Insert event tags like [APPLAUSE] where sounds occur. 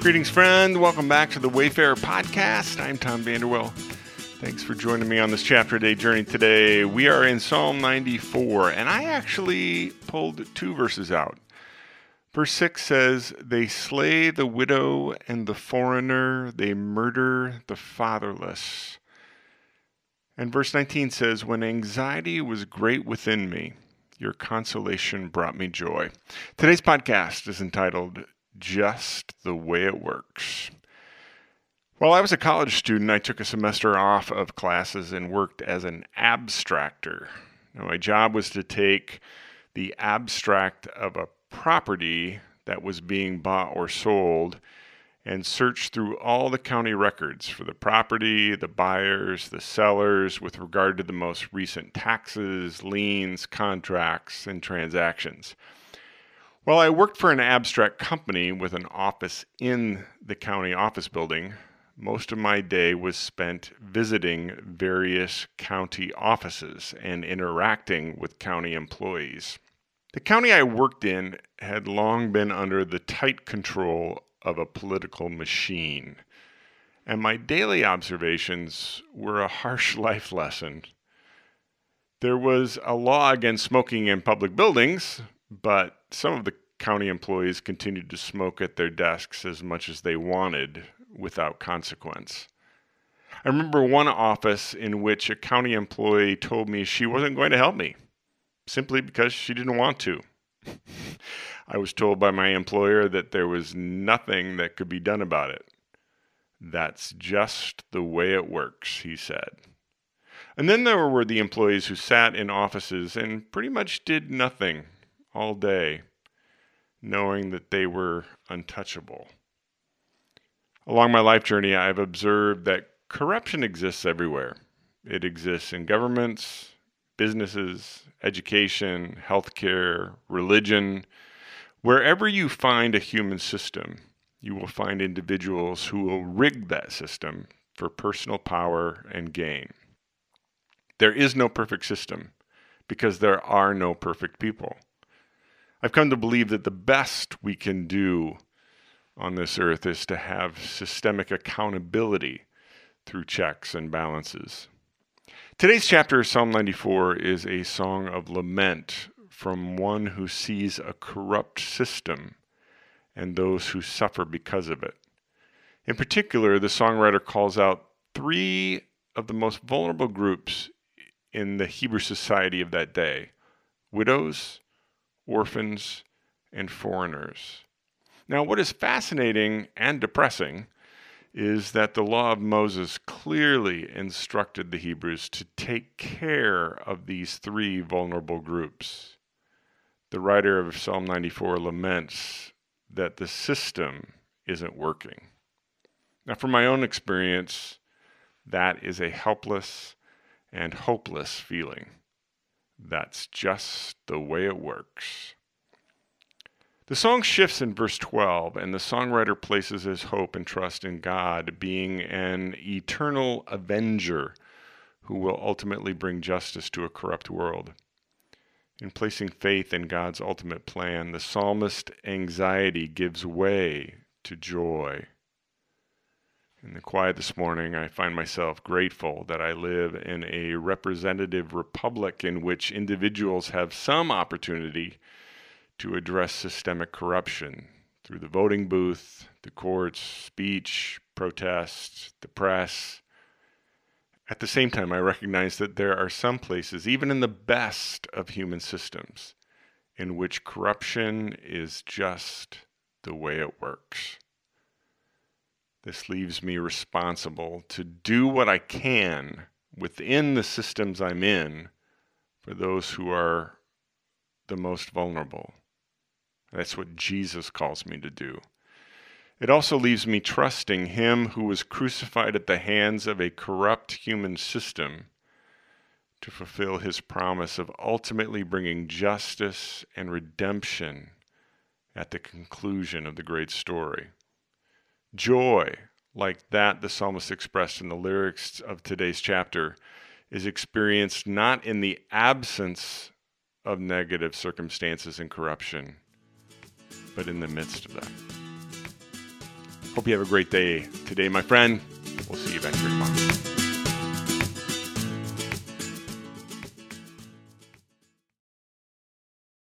Greetings, friend. Welcome back to the Wayfarer Podcast. I'm Tom Vanderwell. Thanks for joining me on this chapter day journey today. We are in Psalm 94, and I actually pulled two verses out. Verse 6 says, They slay the widow and the foreigner, they murder the fatherless. And verse 19 says, When anxiety was great within me, your consolation brought me joy. Today's podcast is entitled Just the Way It Works. While I was a college student, I took a semester off of classes and worked as an abstractor. Now, my job was to take the abstract of a property that was being bought or sold and search through all the county records for the property, the buyers, the sellers with regard to the most recent taxes, liens, contracts, and transactions. While I worked for an abstract company with an office in the county office building, most of my day was spent visiting various county offices and interacting with county employees. The county I worked in had long been under the tight control of a political machine, and my daily observations were a harsh [LAUGHS] life lesson. There was a law against smoking in public buildings, but some of the county employees continued to smoke at their desks as much as they wanted without consequence. I remember one office in which a county employee told me she wasn't going to help me simply because she didn't want to. [LAUGHS] I was told by my employer that there was nothing that could be done about it. That's just the way it works, he said. And then there were the employees who sat in offices and pretty much did nothing all day, knowing that they were untouchable. Along my life journey, I've observed that corruption exists everywhere. It exists in governments, businesses, education, healthcare, religion. Wherever you find a human system, you will find individuals who will rig that system for personal power and gain. There is no perfect system because there are no perfect people. I've come to believe that the best we can do on this earth is to have systemic accountability through checks and balances. Today's chapter, of Psalm 94, is a song of lament from one who sees a corrupt system and those who suffer because of it. In particular, the songwriter calls out three of the most vulnerable groups in the Hebrew society of that day widows, orphans, and foreigners. Now, what is fascinating and depressing is that the law of Moses clearly instructed the Hebrews to take care of these three vulnerable groups. The writer of Psalm 94 laments that the system isn't working. Now, from my own experience, that is a helpless and hopeless feeling. That's just the way it works. The song shifts in verse 12, and the songwriter places his hope and trust in God being an eternal avenger who will ultimately bring justice to a corrupt world. In placing faith in God's ultimate plan, the psalmist's anxiety gives way to joy. In the quiet this morning, I find myself grateful that I live in a representative republic in which individuals have some opportunity to address systemic corruption through the voting booth, the courts, speech, protest, the press. At the same time, I recognize that there are some places, even in the best of human systems, in which corruption is just the way it works. This leaves me responsible to do what I can within the systems I'm in for those who are the most vulnerable. That's what Jesus calls me to do. It also leaves me trusting Him who was crucified at the hands of a corrupt human system to fulfill His promise of ultimately bringing justice and redemption at the conclusion of the great story. Joy, like that the psalmist expressed in the lyrics of today's chapter, is experienced not in the absence of negative circumstances and corruption but in the midst of them. Hope you have a great day today, my friend. We'll see you back here tomorrow.